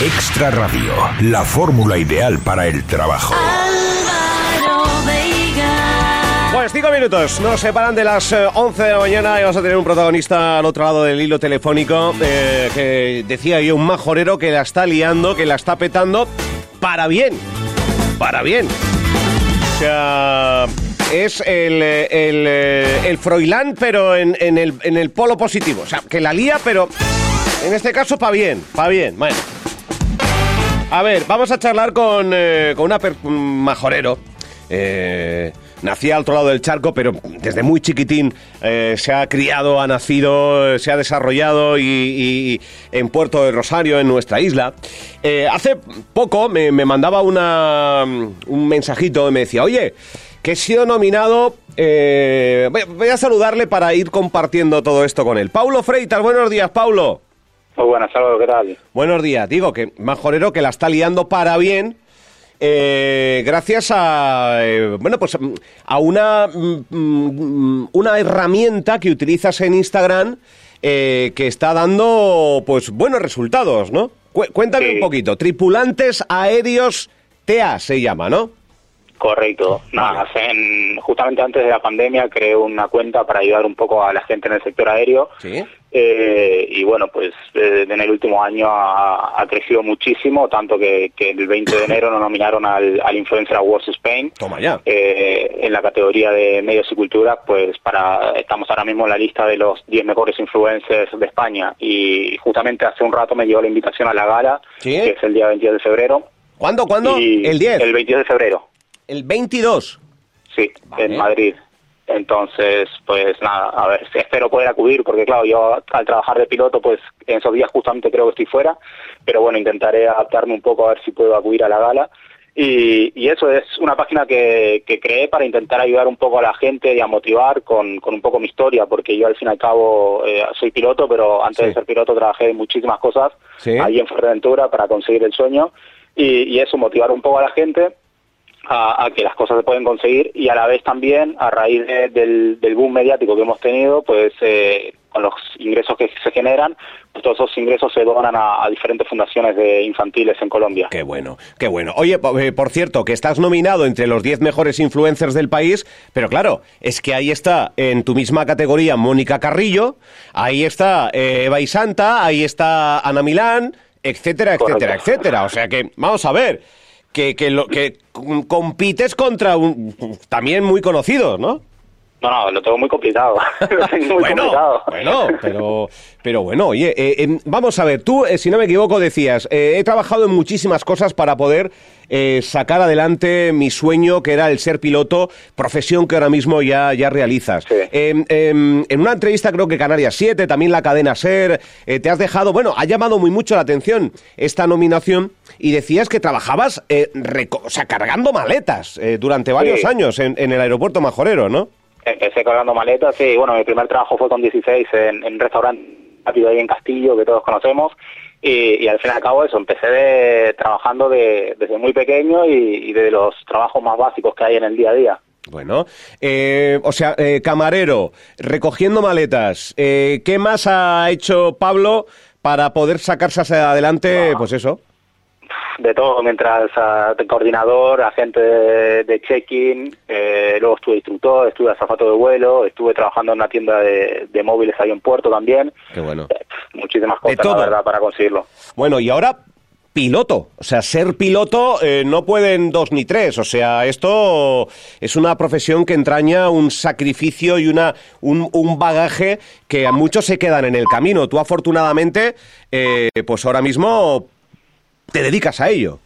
Extra Radio, la fórmula ideal para el trabajo. Pues cinco minutos nos separan de las 11 de la mañana y vamos a tener un protagonista al otro lado del hilo telefónico eh, que decía yo, un majorero que la está liando, que la está petando para bien, para bien. O sea, es el, el, el Froilán, pero en, en, el, en el polo positivo. O sea, que la lía, pero en este caso para bien, para bien. Bueno. A ver, vamos a charlar con, eh, con una un majorero. Eh, nacía al otro lado del charco, pero desde muy chiquitín eh, se ha criado, ha nacido, eh, se ha desarrollado y, en Puerto de Rosario, en nuestra isla. Hace poco me, mandaba un mensajito y me decía, oye, que he sido nominado... voy, voy a saludarle para ir compartiendo todo esto con él. Paulo Freitas, buenos días, Paulo. Muy buenas, Álvaro, ¿qué tal? Buenos días. Digo que majorero que la está liando para bien. eh, gracias a eh, bueno pues mm, a una mm, mm, una herramienta que utilizas en Instagram eh, que está dando pues buenos resultados, ¿no? Cu- cuéntame Sí. un poquito. Tripulantes aéreos TA se llama, ¿no? Correcto. Nada, en- justamente antes de la pandemia creé una cuenta para ayudar un poco a la gente en el sector aéreo. Sí. Eh, y bueno, pues eh, en el último año ha, ha crecido muchísimo, tanto que, que el 20 de enero nos nominaron al, al Influencer Awards Spain. Toma ya. Eh, en la categoría de medios y cultura, pues para estamos ahora mismo en la lista de los 10 mejores influencers de España y justamente hace un rato me llegó la invitación a la gala, Sí. que es el día 22 de febrero. ¿Cuándo? ¿Cuándo? Y El 10. El 22 de febrero. El 22. Sí, Vale. en Madrid. Entonces, pues nada, a ver, espero poder acudir, porque claro, yo al trabajar de piloto, pues en esos días justamente creo que estoy fuera, pero bueno, intentaré adaptarme un poco a ver si puedo acudir a la gala. Y, y eso es una página que, que creé para intentar ayudar un poco a la gente y a motivar con, con un poco mi historia, porque yo al fin y al cabo eh, soy piloto, pero antes Sí. de ser piloto trabajé en muchísimas cosas Sí. allí en Fuerteventura para conseguir el sueño y, y eso, motivar un poco a la gente a, a que las cosas se pueden conseguir y a la vez también a raíz de- del, del boom mediático que hemos tenido pues eh, con los ingresos que se generan pues todos esos ingresos se donan a, a diferentes fundaciones de infantiles en Colombia Qué bueno, qué bueno. Oye, eh, por cierto, que estás nominado entre los 10 mejores influencers del país, pero claro, es que ahí está en tu misma categoría Mónica Carrillo, ahí está eh, Eva y Santa, ahí está Ana Milán, etcétera, etcétera, Correcto. etcétera. O sea que, vamos a ver, que, que, lo, que com- compites contra un, también muy conocidos, ¿no? No no lo tengo muy complicado lo tengo muy bueno, complicado bueno, pero, pero bueno, oye, eh, eh, vamos a ver, tú, eh, si no me equivoco, decías, eh, he trabajado en muchísimas cosas para poder sacar adelante mi sueño, que era el ser piloto, profesión que ahora mismo ya, ya realizas. Sí. Eh, eh, en una entrevista, creo que Canarias 7, también la cadena SER, te has dejado, bueno, ha llamado muy mucho la atención esta nominación y decías que trabajabas, eh, o sea, cargando maletas durante varios Sí. años en, en el aeropuerto majorero, ¿no? Empecé cargando maletas, sí, bueno, mi primer trabajo fue con 16 en, en un restaurante rápido ahí en Castillo, que todos conocemos, y, y al fin y al cabo eso, empecé de- trabajando de- desde muy pequeño y, y de los trabajos más básicos que hay en el día a día. Bueno, eh, o sea, eh, camarero, recogiendo maletas, eh, ¿qué más ha hecho Pablo para poder sacarse hacia adelante, pues eso? De todo, mientras de coordinador, agente de, de check-in, eh, luego estuve instructor, estuve azafato de vuelo, estuve trabajando en una tienda de, de móviles ahí en Puerto también. Qué bueno. Eh, muchísimas cosas, la verdad, para conseguirlo. Bueno, y ahora piloto, o sea, ser piloto eh, no pueden dos ni tres, o sea, esto es una profesión que entraña un sacrificio y una un, un bagaje que a muchos se quedan en el camino. Tú afortunadamente, eh, pues ahora mismo te dedicas a ello.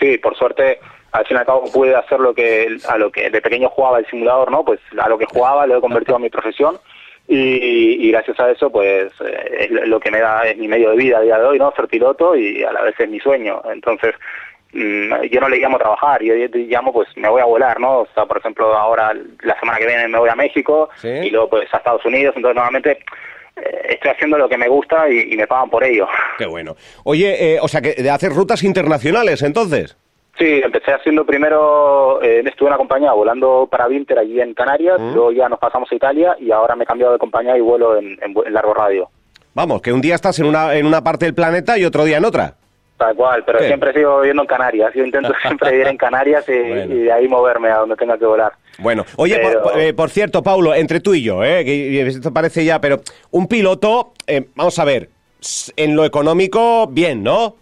Sí, por suerte, al fin y al cabo pude hacer lo que a lo que de pequeño jugaba el simulador, ¿no? Pues a lo que jugaba lo he convertido en mi profesión y, y gracias a eso, pues eh, es lo que me da es mi medio de vida a día de hoy, ¿no? Ser piloto y a la vez es mi sueño. Entonces, mm, yo no le llamo trabajar, yo le llamo pues me voy a volar, ¿no? O sea, por ejemplo, ahora la semana que viene me voy a México Sí. y luego pues a Estados Unidos, entonces normalmente eh, estoy haciendo lo que me gusta y, y me pagan por ello. Qué bueno. Oye, eh, o sea, que de hacer rutas internacionales, entonces. Sí, empecé haciendo primero, eh, estuve en una compañía volando para Winter allí en Canarias, Mm. luego ya nos pasamos a Italia y ahora me he cambiado de compañía y vuelo en, en en largo radio. Vamos, que un día estás en una, en una parte del planeta y otro día en otra. Tal cual, pero ¿Qué? siempre sigo viviendo en Canarias. Yo intento siempre vivir en Canarias y, Bueno. y de ahí moverme a donde tenga que volar. Bueno, oye, Pero- por, eh, por cierto, Paulo, entre tú y yo, eh, que esto parece ya, pero un piloto, eh, vamos a ver, en lo económico, bien, ¿no?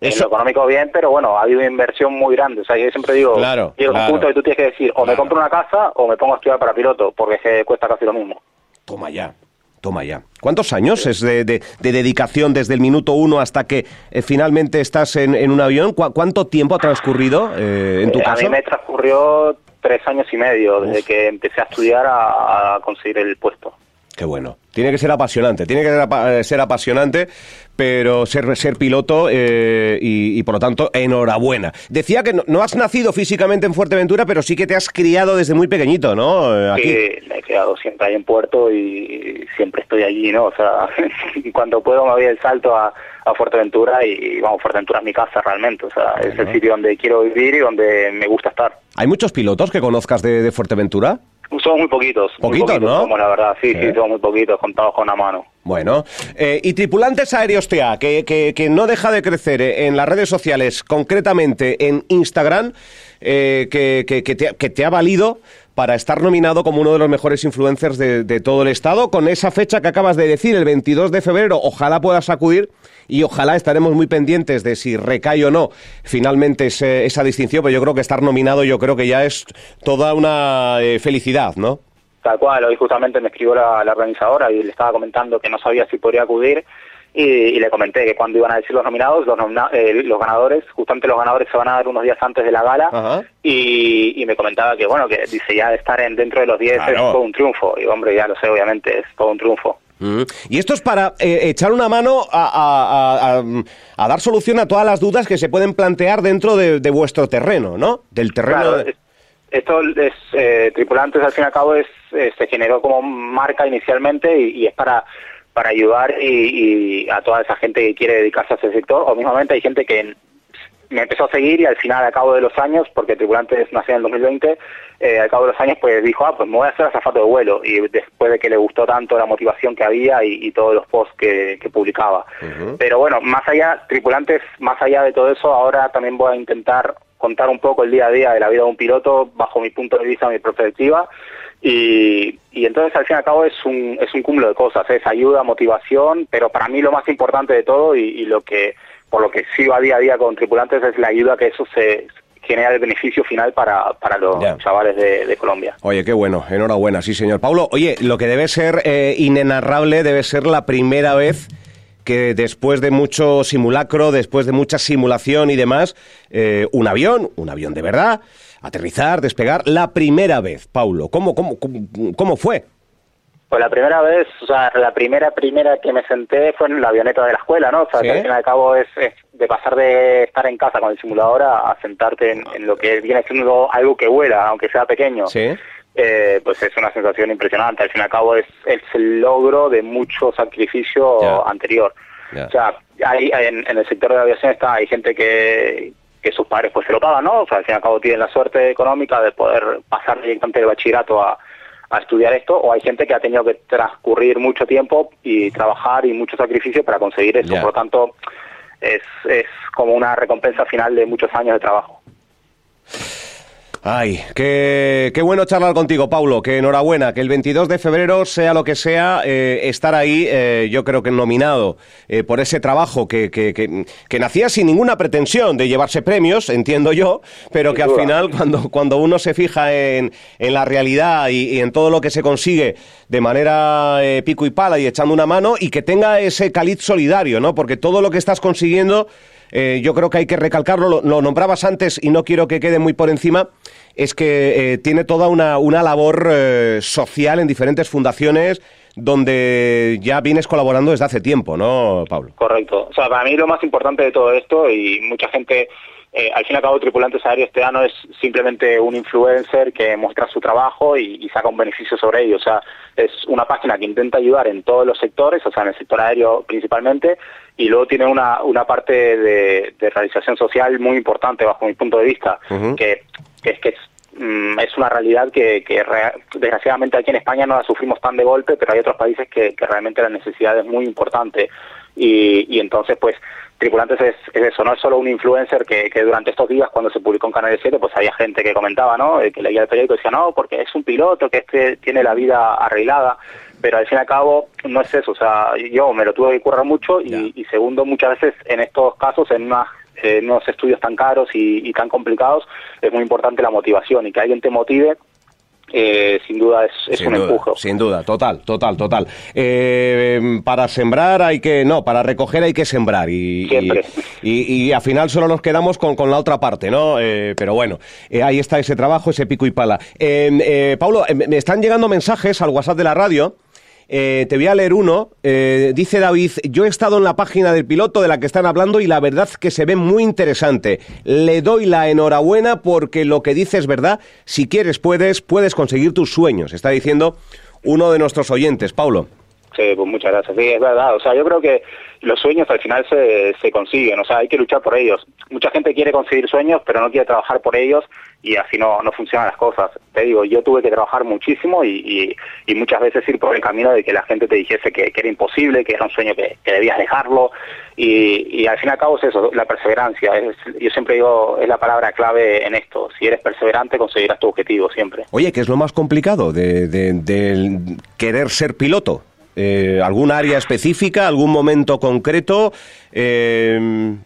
En Eso- lo económico bien, pero bueno, ha habido una inversión muy grande. O sea, yo siempre digo, Claro, llega claro. un punto que tú tienes que decir, o me compro una casa o me pongo a estudiar para piloto, porque es que cuesta casi lo mismo. Toma ya, toma ya. ¿Cuántos años es de, de- de dedicación desde el minuto uno hasta que eh, finalmente estás en, en un avión? ¿Cu- ¿Cuánto tiempo ha transcurrido eh, en tu Eh, a caso? mí me transcurrió tres años y medio desde que empecé a estudiar a, a conseguir el puesto. Qué bueno. Tiene que ser apasionante, tiene que ser, eh, ser apasionante, pero ser, ser piloto eh, y, y, por lo tanto, enhorabuena. Decía que no, no has nacido físicamente en Fuerteventura, pero sí que te has criado desde muy pequeñito, ¿no? Eh, Aquí. que me he quedado siempre ahí en Puerto y siempre estoy allí, ¿no? O sea, cuando puedo me voy el salto a, a Fuerteventura y, vamos, Fuerteventura es mi casa realmente, o sea, es el sitio donde quiero vivir y donde me gusta estar. ¿Hay muchos pilotos que conozcas de, de Fuerteventura? Somos muy poquitos. muy Poquitos, poquitos ¿no? somos, la verdad, sí, Eh. sí, somos muy poquitos, contados con una mano. Bueno, eh, y tripulantes aéreos TA, que, que, que no deja de crecer eh, en las redes sociales, concretamente en Instagram, eh, que, que- que te, que te ha valido para estar nominado como uno de los mejores influencers de, de todo el Estado, con esa fecha que acabas de decir, el 22 de febrero, ojalá puedas acudir y ojalá estaremos muy pendientes de si recae o no finalmente ese- esa distinción, pero yo creo que estar nominado yo creo que ya es toda una eh, felicidad, ¿no? Tal cual, hoy justamente me escribió la, la organizadora y le estaba comentando que no sabía si podría acudir y, y le comenté que cuando iban a decir los nominados, los, nomina- eh, los ganadores, justamente los ganadores se van a dar unos días antes de la gala y, y me comentaba que bueno, que dice ya estar en, dentro de los 10 Claro. es todo un triunfo y hombre, ya lo sé, obviamente, es todo un triunfo. Mm. Y esto es para eh, echar una mano a, a- a- dar solución a todas las dudas que se pueden plantear dentro de, de vuestro terreno, ¿no? Del terreno. Claro, de- es- esto es eh, tripulantes al fin y al cabo es eh, se generó como marca inicialmente y, y es para para ayudar y, y a toda esa gente que quiere dedicarse a ese sector. O mismamente hay gente que me empezó a seguir y al final al cabo de los años porque tripulantes nació en el 2020 eh, al cabo de los años pues dijo ah pues me voy a hacer azafato de vuelo y después de que le gustó tanto la motivación que había y, y todos los posts que, que publicaba. Pero bueno más allá tripulantes más allá de todo eso ahora también voy a intentar contar un poco el día a día de la vida de un piloto bajo mi punto de vista, mi perspectiva. Y, y entonces al fin y al cabo es un, es un cúmulo de cosas, es ayuda, motivación, pero para mí lo más importante de todo y, y lo que por lo que sigo a día a día con tripulantes es la ayuda que eso se genera el beneficio final para, para los Ya. chavales de, de Colombia. Oye, qué bueno, enhorabuena, sí, señor. Pablo, oye, lo que debe ser eh, inenarrable debe ser la primera vez que después de mucho simulacro, después de mucha simulación y demás, eh, un avión, un avión de verdad, aterrizar, despegar, la primera vez, Paulo. ¿Cómo, cómo, cómo, cómo fue? Pues la primera vez, o sea, la primera primera que me senté fue en la avioneta de la escuela, ¿no? O sea, Sí. que al fin y al cabo es, es de pasar de estar en casa con el simulador a, sentarte en, en lo que viene siendo algo que vuela, aunque sea pequeño. Sí. Eh, pues es una sensación impresionante. Al fin y al cabo es, es el logro de mucho sacrificio anterior. O sea, hay, en, en el sector de la aviación está, hay gente que, que sus padres pues se lo pagan, ¿no? O sea, al fin y al cabo tienen la suerte económica de poder pasar directamente del bachillerato a, a estudiar esto, o hay gente que ha tenido que transcurrir mucho tiempo y trabajar y mucho sacrificio para conseguir eso. Por lo tanto, es, es como una recompensa final de muchos años de trabajo. Ay, qué, qué bueno charlar contigo, Paulo. Que enhorabuena, que el 22 de febrero, sea lo que sea, eh, estar ahí, eh, yo creo que nominado eh, por ese trabajo que, que, que, que nacía sin ninguna pretensión de llevarse premios, entiendo yo, pero que al final, cuando, cuando uno se fija en, en la realidad y, y en todo lo que se consigue de manera eh, pico y pala y echando una mano, y que tenga ese caliz solidario, ¿no? Porque todo lo que estás consiguiendo. Eh, yo creo que hay que recalcarlo, lo, lo nombrabas antes y no quiero que quede muy por encima, es que eh, tiene toda una, una labor eh, social en diferentes fundaciones donde ya vienes colaborando desde hace tiempo, ¿no, Pablo? Correcto. O sea, para mí lo más importante de todo esto, y mucha gente, eh, al fin y al cabo, Tripulantes Aéreos TEA no es simplemente un influencer que muestra su trabajo y, y saca un beneficio sobre ello. O sea, es una página que intenta ayudar en todos los sectores, o sea, en el sector aéreo principalmente, y luego tiene una, una parte de, de realización social muy importante bajo mi punto de vista, Ujú. que, que es que es, mm, es una realidad que, que desgraciadamente aquí en España no la sufrimos tan de golpe, pero hay otros países que, que realmente la necesidad es muy importante. y, y entonces pues Tripulantes es, eso, no es solo un influencer que, que, durante estos días cuando se publicó en Canal 7 pues había gente que comentaba, ¿no? Eh, que leía el periódico y decía, no, porque es un piloto que este tiene la vida arreglada, pero al fin y al cabo no es eso, o sea, yo me lo tuve que currar mucho y, y segundo, muchas veces en estos casos, en unas en unos estudios tan caros y, y, tan complicados, es muy importante la motivación y que alguien te motive eh, sin duda es, es un duda, empujo. Sin duda, total, total, total. Eh, para sembrar hay que, no, para recoger hay que sembrar y, Siempre. y, y, al final solo nos quedamos con, con la otra parte, ¿no? Eh, pero bueno, eh, ahí está ese trabajo, ese pico y pala. Eh, Pablo, me están llegando mensajes al WhatsApp de la radio. Eh, te voy a leer uno. Eh, dice David, yo he estado en la página del piloto de la que están hablando y la verdad que se ve muy interesante. Le doy la enhorabuena porque lo que dice es verdad. Si quieres, puedes, puedes conseguir tus sueños. Está diciendo uno de nuestros oyentes, Paulo. Sí, pues muchas gracias. Sí, es verdad. O sea, yo creo que los sueños al final se, se consiguen. O sea, hay que luchar por ellos. Mucha gente quiere conseguir sueños, pero no quiere trabajar por ellos y así no, no funcionan las cosas. Te digo, yo tuve que trabajar muchísimo y, y, muchas veces ir por el camino de que la gente te dijese que, que era imposible, que era un sueño que, que debías dejarlo y, y, al fin y al cabo es eso, la perseverancia. Es, yo siempre digo, es la palabra clave en esto. Si eres perseverante, conseguirás tu objetivo siempre. Oye, ¿qué es lo más complicado de, de, de querer ser piloto? Eh, ¿Algún área específica, algún momento concreto? Eh...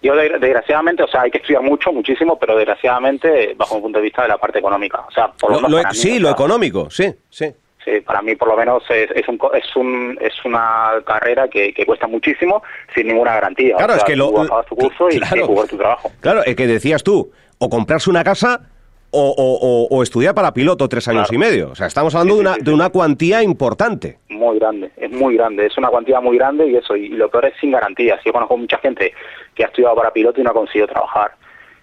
Yo desgraciadamente, o sea, hay que estudiar mucho, muchísimo, pero desgraciadamente bajo mi punto de vista de la parte económica. O sea, por lo, lo, lo sí, mí, lo sea, económico, sí, sí. Sí, para mí por lo menos es, es, un, es, un, es una carrera que, que cuesta muchísimo sin ninguna garantía. Claro, o sea, es que lo... Tú tu curso claro, y, y jugar tu trabajo. Claro, es que decías tú, o comprarse una casa o, o, o, estudiar para piloto tres años claro. y medio. O sea, estamos hablando sí, de, una, sí, de una cuantía importante. Muy grande, es muy grande, es una cuantía muy grande y eso, y lo peor es sin garantías. Yo conozco mucha gente que ha estudiado para piloto y no ha conseguido trabajar.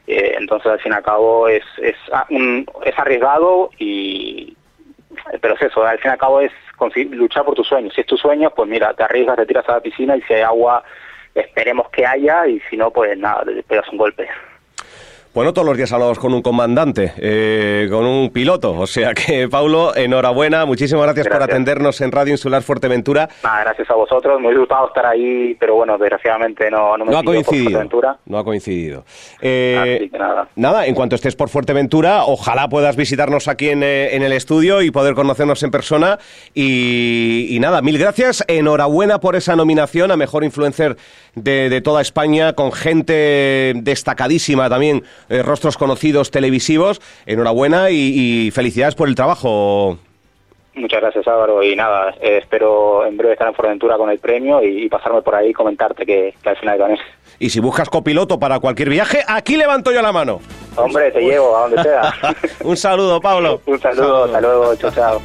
Eh, entonces, al fin y al cabo, es, es, un, es arriesgado y... Pero es eso, al fin y al cabo es luchar por tus sueños. Si es tu sueño, pues mira, te arriesgas, te tiras a la piscina y si hay agua, esperemos que haya y si no, pues nada, te pegas un golpe. Bueno, todos los días hablamos con un comandante, eh, con un piloto. O sea que, Paulo, enhorabuena. Muchísimas gracias, gracias. por atendernos en Radio Insular Fuerteventura. Nada, gracias a vosotros. Me gustado estar ahí, pero bueno, desgraciadamente no, no me no ha coincidido. No ha coincidido. Eh, nada. nada, en cuanto estés por Fuerteventura, ojalá puedas visitarnos aquí en, eh, en el estudio y poder conocernos en persona. Y, y, nada, mil gracias. Enhorabuena por esa nominación a Mejor Influencer de, de toda España, con gente destacadísima también eh, rostros conocidos televisivos. Enhorabuena y, y, felicidades por el trabajo. Muchas gracias Álvaro y nada, eh, espero en breve estar en Fuerteventura con el premio y, y pasarme por ahí y comentarte que, que al final gané. Y si buscas copiloto para cualquier viaje, aquí levanto yo la mano. Hombre, te llevo a donde sea. Un saludo, Pablo. Un saludo, hasta luego, chao, chao.